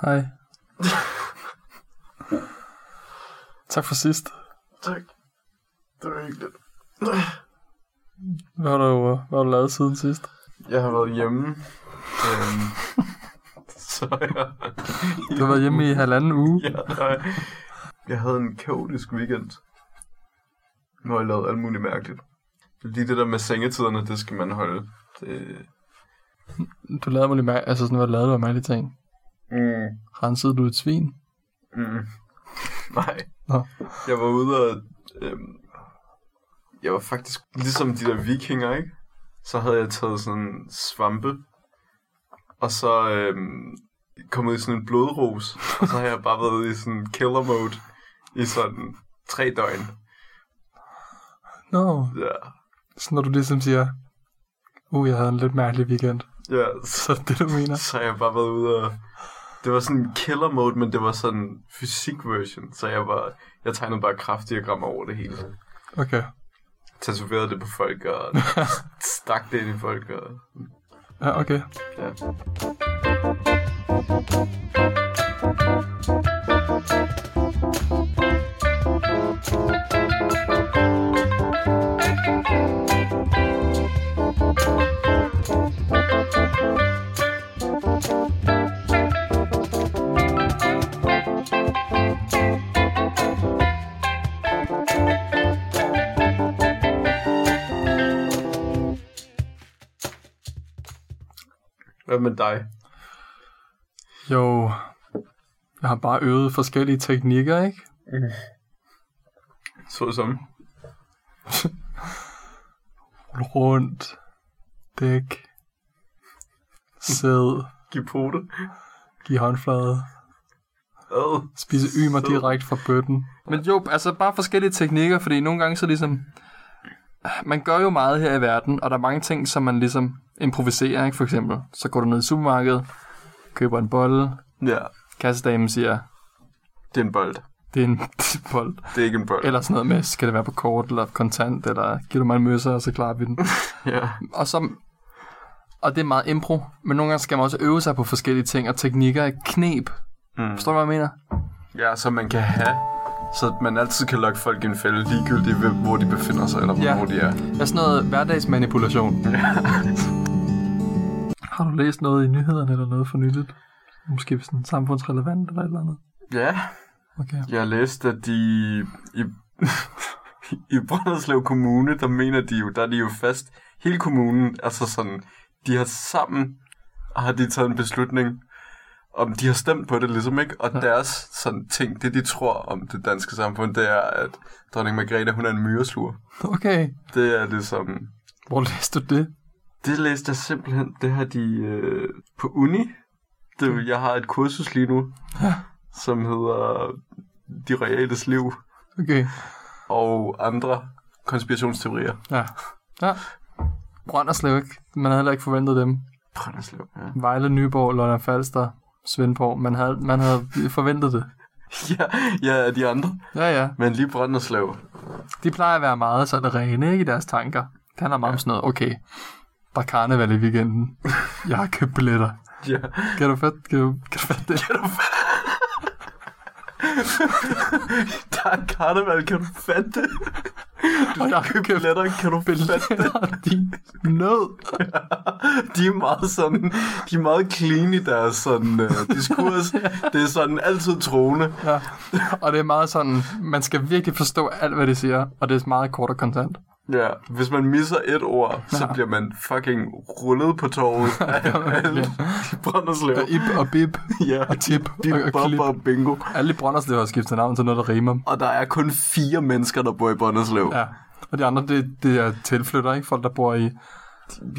Hej. tak for sidst. Tak. Det var hyggeligt. Hvad har du, hvad har du lavet siden sidst? Jeg har været hjemme. Øhm, så jeg... Du har været hjemme i halvanden uge. Ja, nej. Jeg havde en kaotisk weekend. Hvor jeg lavede alt muligt mærkeligt. Lige det der med sengetiderne, det skal man holde. Det... Du lavede muligt mær- altså sådan, hvad lavede du af mærkelige ting? Mm. Rensede du et svin? Mm. Nej. Nå. Jeg var ude og... Øhm, jeg var faktisk ligesom de der vikinger, ikke? Så havde jeg taget sådan svampe, og så øhm, kommet i sådan en blodrus, og så har jeg bare været i sådan killer mode i sådan tre døgn. Nå, Ja, så når du ligesom siger, uh, jeg havde en lidt mærkelig weekend. ja Så det det, du mener? så har jeg bare været ude og... Det var sådan killer mode, men det var sådan fysik version, så jeg var... Jeg tegnede bare kraftdiagrammer over det hele. Okay. Tatoverede det på folk, og stak det ind i folk, og... Ja, okay. Ja. Hvad med dig? Jo, jeg har bare øvet forskellige teknikker, ikke? Så som? Rundt, dæk, sæd, Giv på det. give håndflade, Ad. spise ymer Sæd. direkte fra bøtten. Men jo, altså bare forskellige teknikker, fordi nogle gange så ligesom... Man gør jo meget her i verden, og der er mange ting, som man ligesom improviserer, ikke? For eksempel, så går du ned i supermarkedet, køber en bolle, Ja, kassedamen siger, det er en bold. det er en bold. Det er ikke en bold. Eller sådan noget med, skal det være på kort eller kontant, eller giver du mig en møsser, og så klarer vi den. Ja. Og, så, og det er meget impro, men nogle gange skal man også øve sig på forskellige ting, og teknikker er knep. Mm. Forstår du, hvad jeg mener? Ja, så man kan have, så man altid kan lokke folk i en fælde, ligegyldigt hvor de befinder sig, eller Ja. hvor de er. Er sådan noget hverdagsmanipulation. Har du læst noget i nyhederne eller noget for nyligt? Måske sådan samfundsrelevant eller et eller andet? Ja, Okay. jeg har læst, at de i, i Brønderslev Kommune, der mener de jo, der er de jo fast, hele kommunen, altså sådan, de har sammen, har de taget en beslutning, om de har stemt på det ligesom, ikke? Og Ja. deres sådan ting, det de tror om det danske samfund, det er, at dronning Margrethe, hun er en myresluger. Okay. Det er ligesom, Hvor læste du det? Det læste jeg simpelthen. Det har de øh, på uni. Det, jeg har et kursus lige nu, Ja. som hedder De Reales Liv Okay. og andre konspirationsteorier. Ja. Ja. Brønderslev, ikke? Man havde heller ikke forventet dem. Brønderslev, ja. Vejle, Nyborg, Lolland Falster, Svendborg. Man havde, man havde forventet det. ja, ja, de andre. Ja, ja. Men lige Brønderslev. De plejer at være meget sådan rene, ikke, i deres tanker. Det handler meget om sådan noget, okay, der er karneval i weekenden. Jeg har købt billetter. Ja. Kan du fatte, kan du, kan du fatte det? Der er karneval, kan du fatte det? Du har købt billetter, kan du fatte det? Billetter, din nød. De er meget sådan, de er meget clean i deres sådan, uh, diskurs. Det er sådan altid troende. Ja. Og det er meget sådan, man skal virkelig forstå alt, hvad de siger, og det er meget kort og kontant. Ja, hvis man misser et ord, så Ja. bliver man fucking rullet på torvet af alle i Brønderslev. Og og bib Ja, og tip bip, og, og klip. og bingo. Alle i Brønderslev har skiftet navn til noget, der rimer. Og der er kun fire mennesker, der bor i Brønderslev. Ja. Og de andre, det, det er tilflytter, ikke? Folk, der bor i...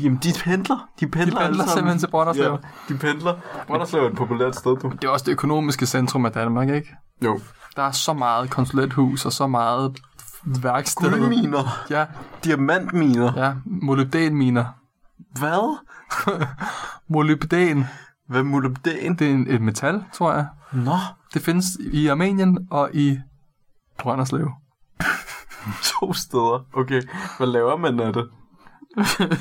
Jamen, de pendler. De pendler, De pendler simpelthen til Brønderslev. Ja, de pendler. Brønderslev er et populært sted, du. Det er også det økonomiske centrum af Danmark, ikke? Jo. Der er så meget konsulenthus og så meget værksted. Guldminer. Ja, Diamantminer. ja. Molybdænminer. Hvad? Molybdæn, Hvad er molybdæn? det er en, et metal, tror jeg. Nå, Det findes i Armenien og i Brønderslev. to steder. Okay, hvad laver man af det?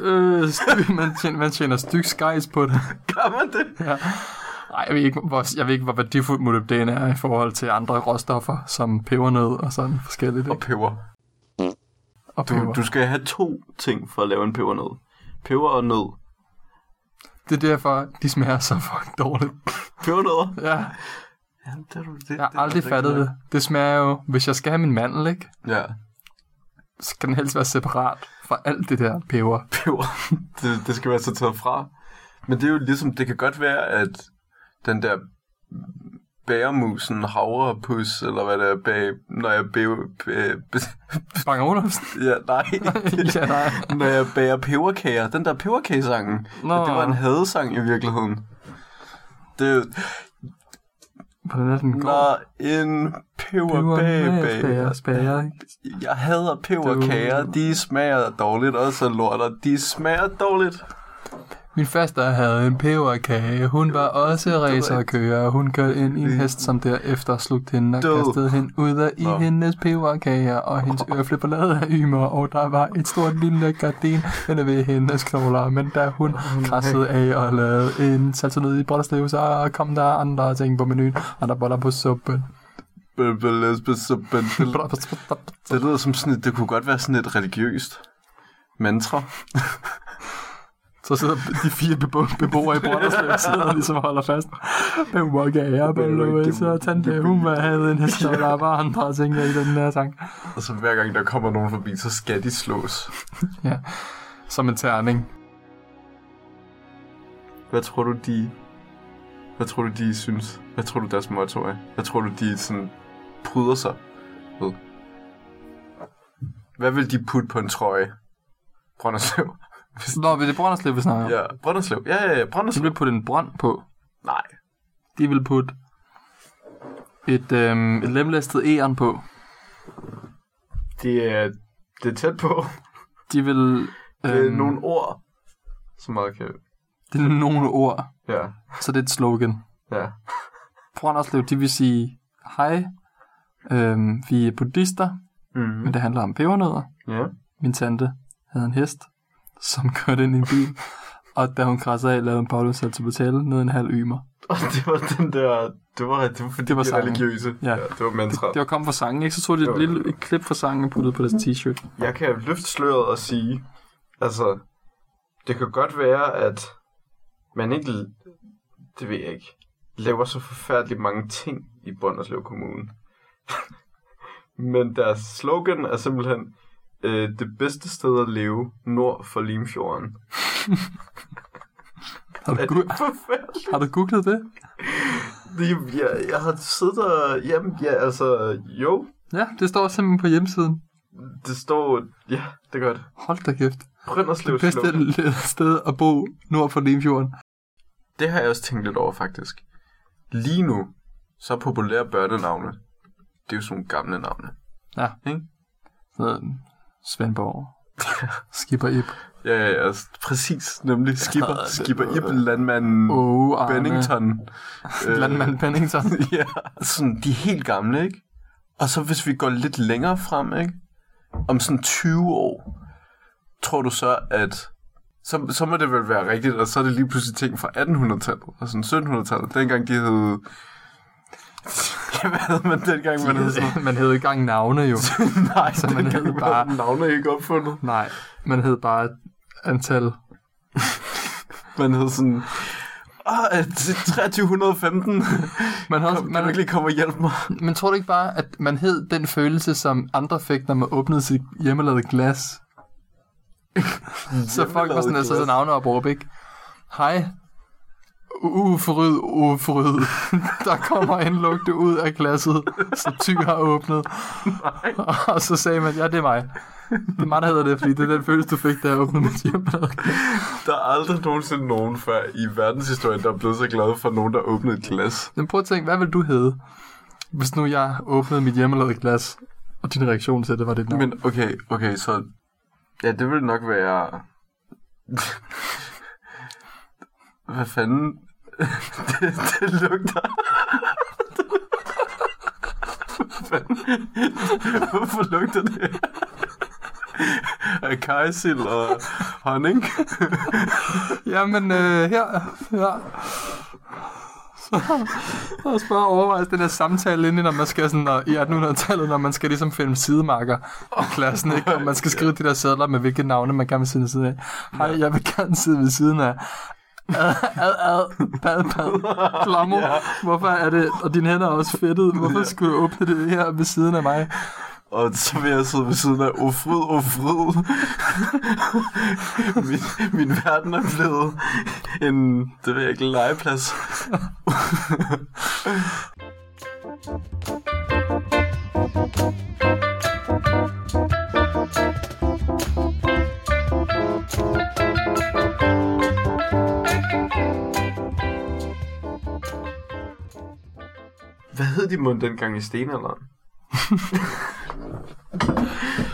Øh, man, tjener, man tjener styk skejs på det. Gør man det? Ja. Nej, jeg ved ikke, hvor, jeg ved ikke, hvor værdifuldt molybden er i forhold til andre råstoffer, som pebernød og sådan forskelligt. Og Ikke? peber. Og Du, peber. du skal have to ting for at lave en pebernød. Peber og nød. Det er derfor, de smager så fucking dårligt. Pebernødder? Ja, Ja, det, du- det, jeg har det aldrig rigtig fattet det. Det smager jo, hvis jeg skal have min mandel, ikke? Ja, Så skal den helst være separat fra alt det der peber. peber. det, det skal være så taget fra. Men det er jo ligesom, det kan godt være, at den der bæremusen, havrepus, eller hvad det er, bag, når jeg bæver, bæ, bæ, Bang Olufsen? ja, nej, ja, nej. når jeg bager peberkager, den der peberkagesangen, Nå. det var en hadesang i virkeligheden. Det Hvordan er den går? når en Peber, spager, ikke? Jeg hader peberkager, de smager dårligt, og så lorter, de smager dårligt. Min faster havde en peberkage. Hun var også racerkører. Hun kørte ind i en hest, som derefter slugte hende og Død. kastede hende ud af i Nå. hendes peberkager. Og hendes var lavet af ymer, og der var et stort lille gardin henne ved hendes knogler. Men da hun krassede af og lavede en saltonød i Brønderslev, så kom der andre ting på menuen. Andre boller på suppen. Det lyder som sådan et, det kunne godt være sådan et religiøst mantra. Så sidder de fire bebo- beboere i Brønderslev og sidder og ligesom holder fast. Peberkager, Louise og tante, hun var- havde en hest, og der var andre ting i den her sang. Og så hver gang der kommer nogen forbi, så skal de slås. Ja, som en terning. Hvad tror du, de... Hvad tror du, de synes? Hvad tror du, deres motto er? Hvad tror du, de sådan pryder sig ved? Hvad vil de putte på en trøje? Brønderslev. Nå, det Brønderslev, vi snakker om? Ja, Brønderslev. Ja, ja, ja, De Brønderslev. vil putte en brønd på. Nej. De vil putte et, øhm, et lemlæstet æren på. Det er, det er tæt på. De vil... Det er nogle ord, så meget kan det er nogle ord, Ja, så det er et slogan. ja. Brønderslev, de vil sige, hej, øhm, vi er buddhister, Mm-hmm. men det handler om pebernødder. Ja. Min tante havde en hest, som kørte ind i en bil, og da hun krassede af, lavede en Paolo Salto Botale ned en halv ymer. Og det var den der... Det var, det var fordi, Det var de religiøse. Ja. ja. det var mantra. Det var kommet fra sangen, ikke? Så tog de et Jo. lille et klip fra sangen og puttede på deres t-shirt. Jeg kan løfte sløret og sige, altså, det kan godt være, at man ikke, det ved jeg ikke, laver så forfærdeligt mange ting i Brønderslev Kommune. Men deres slogan er simpelthen, øh, det bedste sted at leve nord for Limfjorden. Har du, det gu- har du googlet det? Det- Jeg, jeg har siddet der, jamen, ja, altså, jo, Ja, det står simpelthen på hjemmesiden. det står, ja, det gør det. Hold da kæft. Brønderslev Det bedste sted at bo nord for Limfjorden. Det har jeg også tænkt lidt over, faktisk. Lige nu, så populære børnenavne, det er jo sådan nogle gamle navne. Ja. Ikke? Så, Svendborg. Skipper Ip. Ja, ja, ja, præcis, nemlig Skipper, Skipper Ib, landmanden Åh, oh, Bennington. Øh, Landmand Bennington. ja, sådan, de er helt gamle, ikke? Og så hvis vi går lidt længere frem, ikke? Om sådan 20 år, tror du så, at så, så må det vel være rigtigt, og så er det lige pludselig ting fra 1800-tallet og sådan 1700-tallet. Dengang de hed... Hvad havde man dengang, man hed sådan man hed ikke engang navne jo. Nej, Så man hed bare- navne ikke opfundet. Nej, man hed bare antal. Man hed sådan... Åh, oh, 2315. Man, Kom, kan man, du ikke lige komme og hjælpe mig? men tror du ikke bare, at man hed den følelse, som andre fik, når man åbnede sit hjemmelavede glas? Så folk var sådan, altså så navne op ikke? Hej. Uforryd, uforryd. Der kommer en lugte ud af glasset, som Ty har åbnet. Og så sagde man, ja, det er mig. Det er mig, der hedder det, fordi det er den følelse, du fik, da jeg åbnede mit hjemmelavede glas. Der er aldrig nogensinde nogen før i verdenshistorien, der er blevet så glad for nogen, der åbnede et glas. Men prøv at tænke, hvad vil du hedde, hvis nu jeg åbnede mit hjemmelavede glas, og din reaktion til det var dit navn? Men okay, okay, så... Ja, det vil nok være... Hvad fanden? det, det lugter... Fanden? Hvorfor lugter det? Af kajsild og honning. Jamen, øh, her, ja. Så Og så bare overveje den her samtale inde, når man skal sådan, i 1800-tallet, når man skal ligesom finde sidemarker i klassen, ikke? Og man skal skrive de der sædler med, hvilke navne man gerne vil sidde ved siden af. Hej, jeg vil gerne sidde ved siden af ad, ad, ad, bad, bad, Flammo. Ja. Hvorfor er det, og dine hænder er også fedtet, hvorfor Ja. skulle du åbne det her ved siden af mig? Og så vil jeg sidde ved siden af, fryd, oh fryd. min, min verden er blevet en, det ved jeg ikke, legeplads. Hed de mund dengang i stenalderen?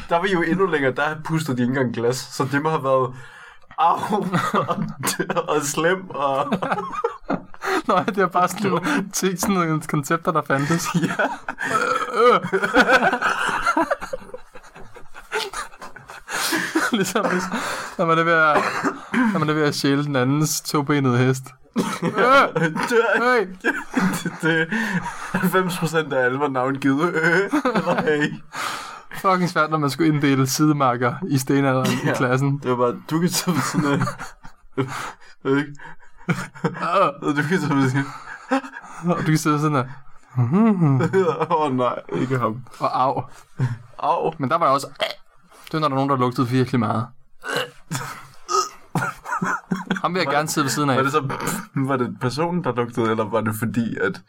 der var jo endnu længere, der pustede de ikke engang glas, så det må have været au og, og slem og Nå, det er bare sådan nogle, ting, sådan nogle koncepter, der fandtes. ja. ligesom hvis, når man er ved at, når man er ved at stjæle den andens tobenede hest. Øh, hey. det, det 90% af alle var navngivet øh, eller hey. Fucking svært, når man skulle inddele sidemarker i stenalderen ja. I klassen. Det var bare, du kan ved sådan af øh, ikke? Og du kan ved sådan Og du kan sidde sådan der. Åh oh, nej, ikke ham. Og af. Au. Men der var jeg også... Det var, når der var nogen, der lugtede virkelig meget. Ham vil jeg gerne sidde ved siden af. Var det så var det personen, der lugtede, eller var det fordi, at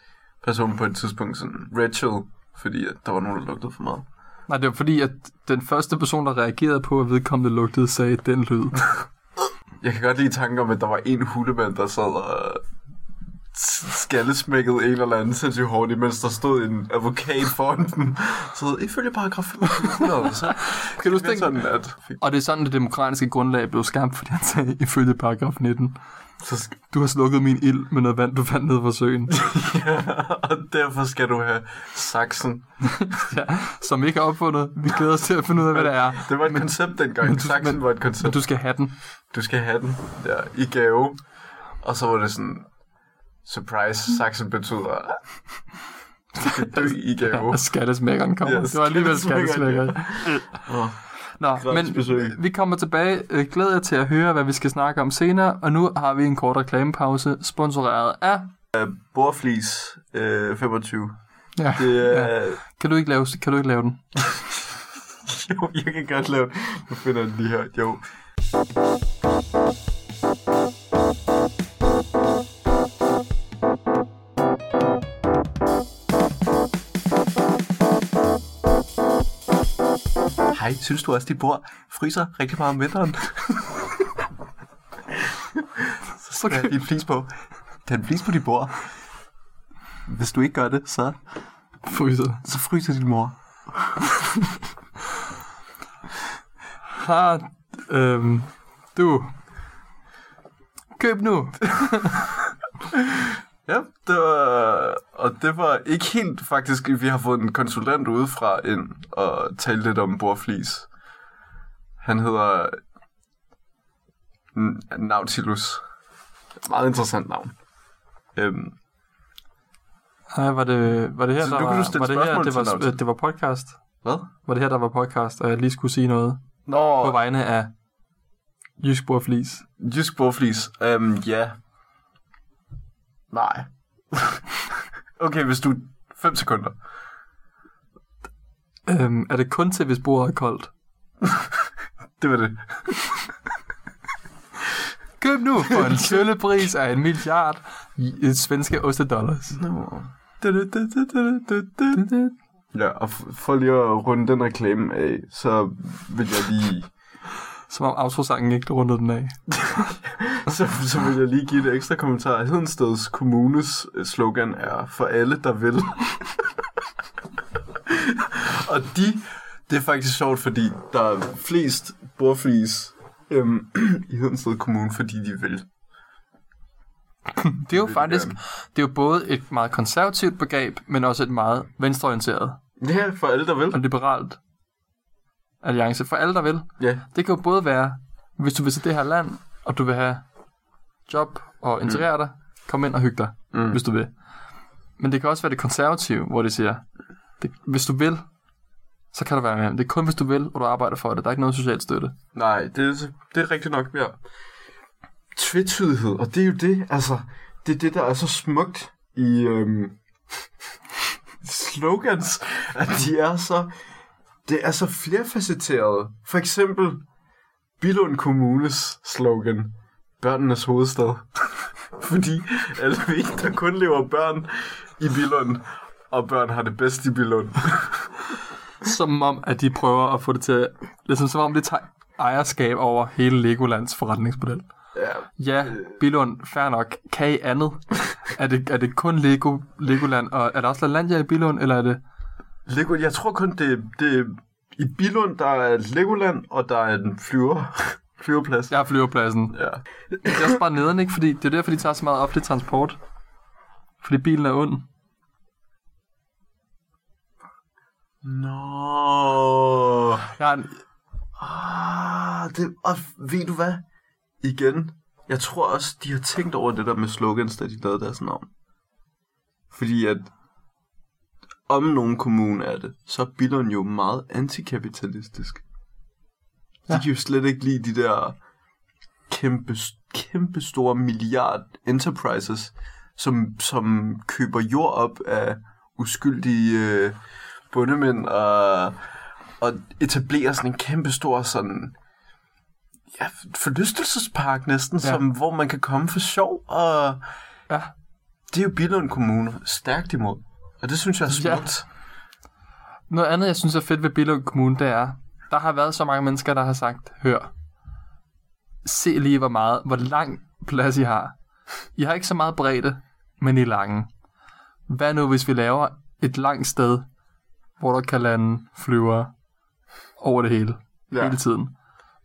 personen på et tidspunkt sådan Rachel, fordi at der var nogen, der lugtede for meget? Nej, det var fordi, at den første person, der reagerede på, at vedkommende lugtede, sagde den lyd. Jeg kan godt lide tanken om, at der var en hulemand, der sad og skallesmækkede en eller anden sindssygt hårdt, mens der stod en advokat foran dem. Så ifølge paragraf 500, så Kan du tænke, sådan, at og det er sådan, det demokratiske grundlag blev skabt, fordi han sagde, ifølge paragraf 19, så, du har slukket min ild med noget vand, du fandt ned fra søen. ja, og derfor skal du have saksen. ja, som ikke er opfundet. Vi glæder os til at finde ud af, hvad det er. Det var et men, koncept dengang. men du- saksen men- var et koncept. Men du skal have den. du skal have den der i gave. Og så var det sådan, surprise, saksen betyder, du skal dø i gave. Og skattesmækkeren kommer. Ja, det var alligevel skattesmækkeren, skattesmækker. Nå, men besøg. vi kommer tilbage. Øh, Glæder jer til at høre, hvad vi skal snakke om senere. Og nu har vi en kort reklamepause, sponsoreret af... Bordflis øh, 25. Ja, Det er... kan, du ikke lave, kan du ikke lave den? jo, jeg kan godt lave det. Nu finder jeg den lige her. Jo. Hej, synes du også, dit bord fryser rigtig meget om vinteren? så skal Okay. en flis på. Tag en flis på dit bord. Hvis du ikke gør det, så, Fryser. så fryser din mor. Har... Øhm, du... Køb nu. Ja, det var, og det var ikke helt faktisk, vi har fået en konsulent udefra ind og tale lidt om bordflis. Han hedder Nautilus. Meget interessant navn. Øhm, Nej, var det, var det her, Så der var, var det her, det var, det var podcast? hvad? Var det her, der var podcast, og jeg lige skulle sige noget Nå, på vegne af Jysk Bordflis? Jysk bordflis. Øhm, ja. Nej. okay, hvis du... 5 sekunder. Øhm, er det kun til, hvis bordet er koldt? Det var det. Køb nu for en sølle pris af en milliard i i svenske ostedollars. Nå. Ja, og for lige at runde den reklame af, så vil jeg lige Som om autosangen ikke rundede den af. så, så vil jeg lige give et ekstra kommentar. Hedensteds Kommunes øh, slogan er for alle, der vil. og de, det er faktisk sjovt, fordi der er flest bordflis øhm, i Hedensted Kommune, fordi de vil. Det er jo vil faktisk, gerne. det er jo både et meget konservativt begreb, men også et meget venstreorienteret Ja, for alle, der vil. og liberalt alliance for alle, der vil. Ja, Det kan jo både være, hvis du vil til det her land, og du vil have job og integrere dig, kom ind og hygge dig. Mm. hvis du vil. Men det kan også være det konservative, hvor de siger, det, hvis du vil, så kan du være med. Det er kun, hvis du vil, og du arbejder for det. Der er ikke noget socialt støtte. Nej, det er, det er rigtigt nok, ja. Tvetydighed, og det er jo det, altså, det er det, der er så smukt i øhm, slogans, at de er så, det er så flerfacetteret. For eksempel, Bilund Kommunes slogan, børnenes hovedstad. Fordi ved, der kun lever børn i Bilund, og børn har det bedst i Bilund. Som om, at de prøver at få det til at... Ligesom som om, det tager ejerskab over hele Legolands forretningsmodel. Ja, Ja, Bilund, fair nok. Kan I andet? er, det, er det kun Lego, Legoland, og er der også LaLandia i Bilund, eller er det... Lego, jeg tror kun, det, det i Bilund, der er Legoland, og der er en flyver, flyverplads. Jeg har flyverpladsen. Ja. Det er også bare nederen, ikke? Fordi det er derfor, de tager så meget offentlig transport. Fordi bilen er ond. Nå. Jeg en, Ah, det, og ved du hvad? Igen, jeg tror også, de har tænkt over det der med slogans, da de lavede deres navn. Fordi at om nogen kommune er det, så er Billund jo meget antikapitalistisk. De Ja. kan jo slet ikke lide de der kæmpe, kæmpe store milliard enterprises, som, som køber jord op af uskyldige øh, bundemænd og, og etablerer sådan en kæmpe stor sådan ja, forlystelsespark næsten, ja. som, hvor man kan komme for sjov, og ja, det er jo Billund Kommune stærkt imod. Og det synes jeg er Ja. smukt. Noget andet, jeg synes er fedt ved Billund Kommune, det er, der har været så mange mennesker, der har sagt, hør, se lige hvor meget, hvor lang plads I har. I har ikke så meget bredde, men I er lange. Hvad nu, hvis vi laver et langt sted, hvor der kan lande flyver over det hele, ja. hele tiden.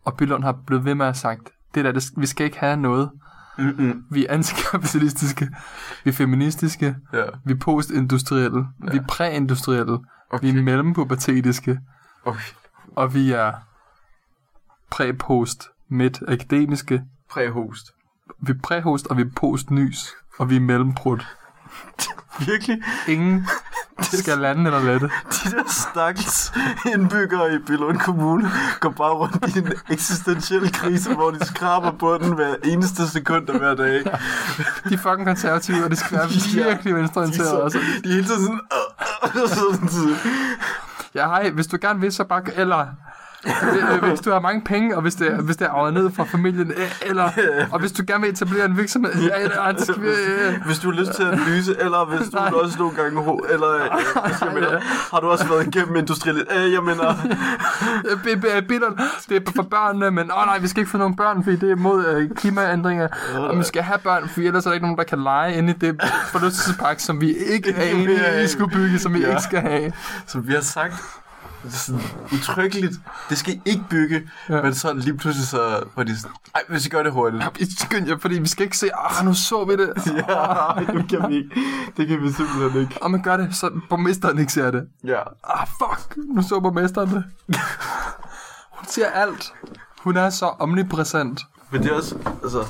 Og Billund har blevet ved med at have sagt, det der, det, vi skal ikke have noget. Mm-mm. Vi er antikapitalistiske, vi er feministiske, Ja. vi er postindustrielle, ja. vi er præindustrielle, Okay. vi er mellempubertetiske, Okay. og vi er præ-post midt akademiske, Præhost. vi er præhost, og vi er post-nys, og vi er mellembrud. Virkelig? Ingen skal lande eller lette. De der stakkels indbyggere i Billund Kommune går bare rundt i en eksistentiel krise, hvor de skraber bunden hver eneste sekund af hver dag. De er fucking konservative, og de skal være Ja. virkelig De er, venstreorienterede. så, også. de er hele tiden sådan... Øh, øh, sådan. Ja, hej, hvis du gerne vil, så bare... Eller... øh, hvis du har mange penge, og hvis det, er- hvis det er arvet ned fra familien, øh, eller, og hvis du gerne vil etablere en virksomhed, ja, eller, skal vi, øh, Hvis du har lyst til at lyse, eller hvis du Nej. også nogle gange... Eller, øh, jeg mener, har du også været igennem industrielt... Øh, jeg mener... b- b- Billund, det er for børnene, men åh oh, nej, vi skal ikke få nogen børn, fordi det er mod øh, klimaændringer, og vi skal have børn, for ellers er der ikke nogen, der kan lege inde i det forlystelsespark, som vi ikke er i, I skulle bygge, som vi Ja. ikke skal have. Som vi har sagt sådan utryggeligt, det skal I ikke bygge, Ja. ja. men så lige pludselig så var de sådan, ej, hvis I gør det hurtigt. I skynd jer, fordi vi skal ikke se, ah, nu så vi det. Ja, ej, nu kan vi ikke. Det kan vi simpelthen ikke. Og man gør det, så borgmesteren ikke ser det. Ja. Ah, fuck, nu så borgmesteren det. Hun ser alt. Hun er så omnipræsent. Men det er også, altså...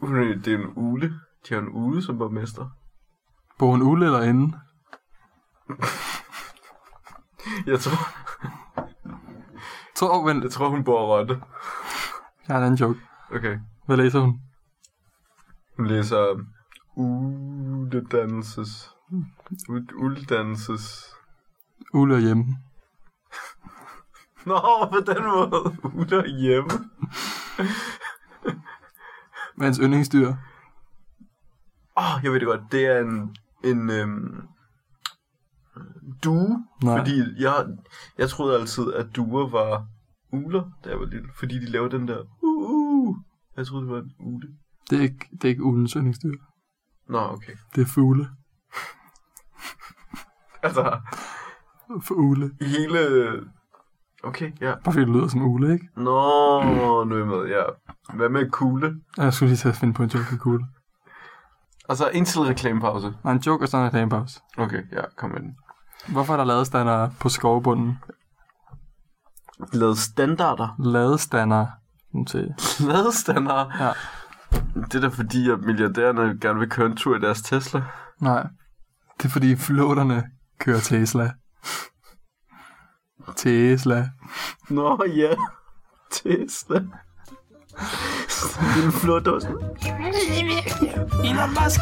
hun er- Det er en ule. De har en ule som borgmester. Bor hun ude eller inde? Jeg tror, oh, vent, jeg tror hun bor rotte. jeg har en anden joke. Okay. Hvad læser hun? Hun læser uddannelses... ud- Uddannelses... Ule er hjemme. Nå, på den måde. Er hjemme. Med hans yndlingsdyr. Åh, oh, jeg ved det godt. Det er en... En... Øhm, due. Nej. Fordi jeg, jeg troede altid, at duer var uler, da jeg var lille. Fordi de lavede den der... Uh, uh. Jeg troede, det var en ule. Det er ikke, det er ikke ulens yndlingsdyr. Nå, okay. Det er fugle. Altså, i hele... Okay, ja. Bare fordi det lyder som ule, ikke? Nå, nu er jeg med, ja. Hvad med kugle? Jeg skulle lige til at finde på en joke med kugle. Altså, en til reklamepause. Nej, en joke og sådan en reklamepause. Okay, ja, kom med den. Hvorfor er der ladestander på skovbunden? Lavet standarder. Ladestander. Nu til. Ladestander. Ja. Det er da fordi, at milliardærerne gerne vil køre en tur i deres Tesla. Nej. Det er fordi flåterne kører Tesla. Tesla. Nå ja, Tesla. Din flot også. Elon Musk.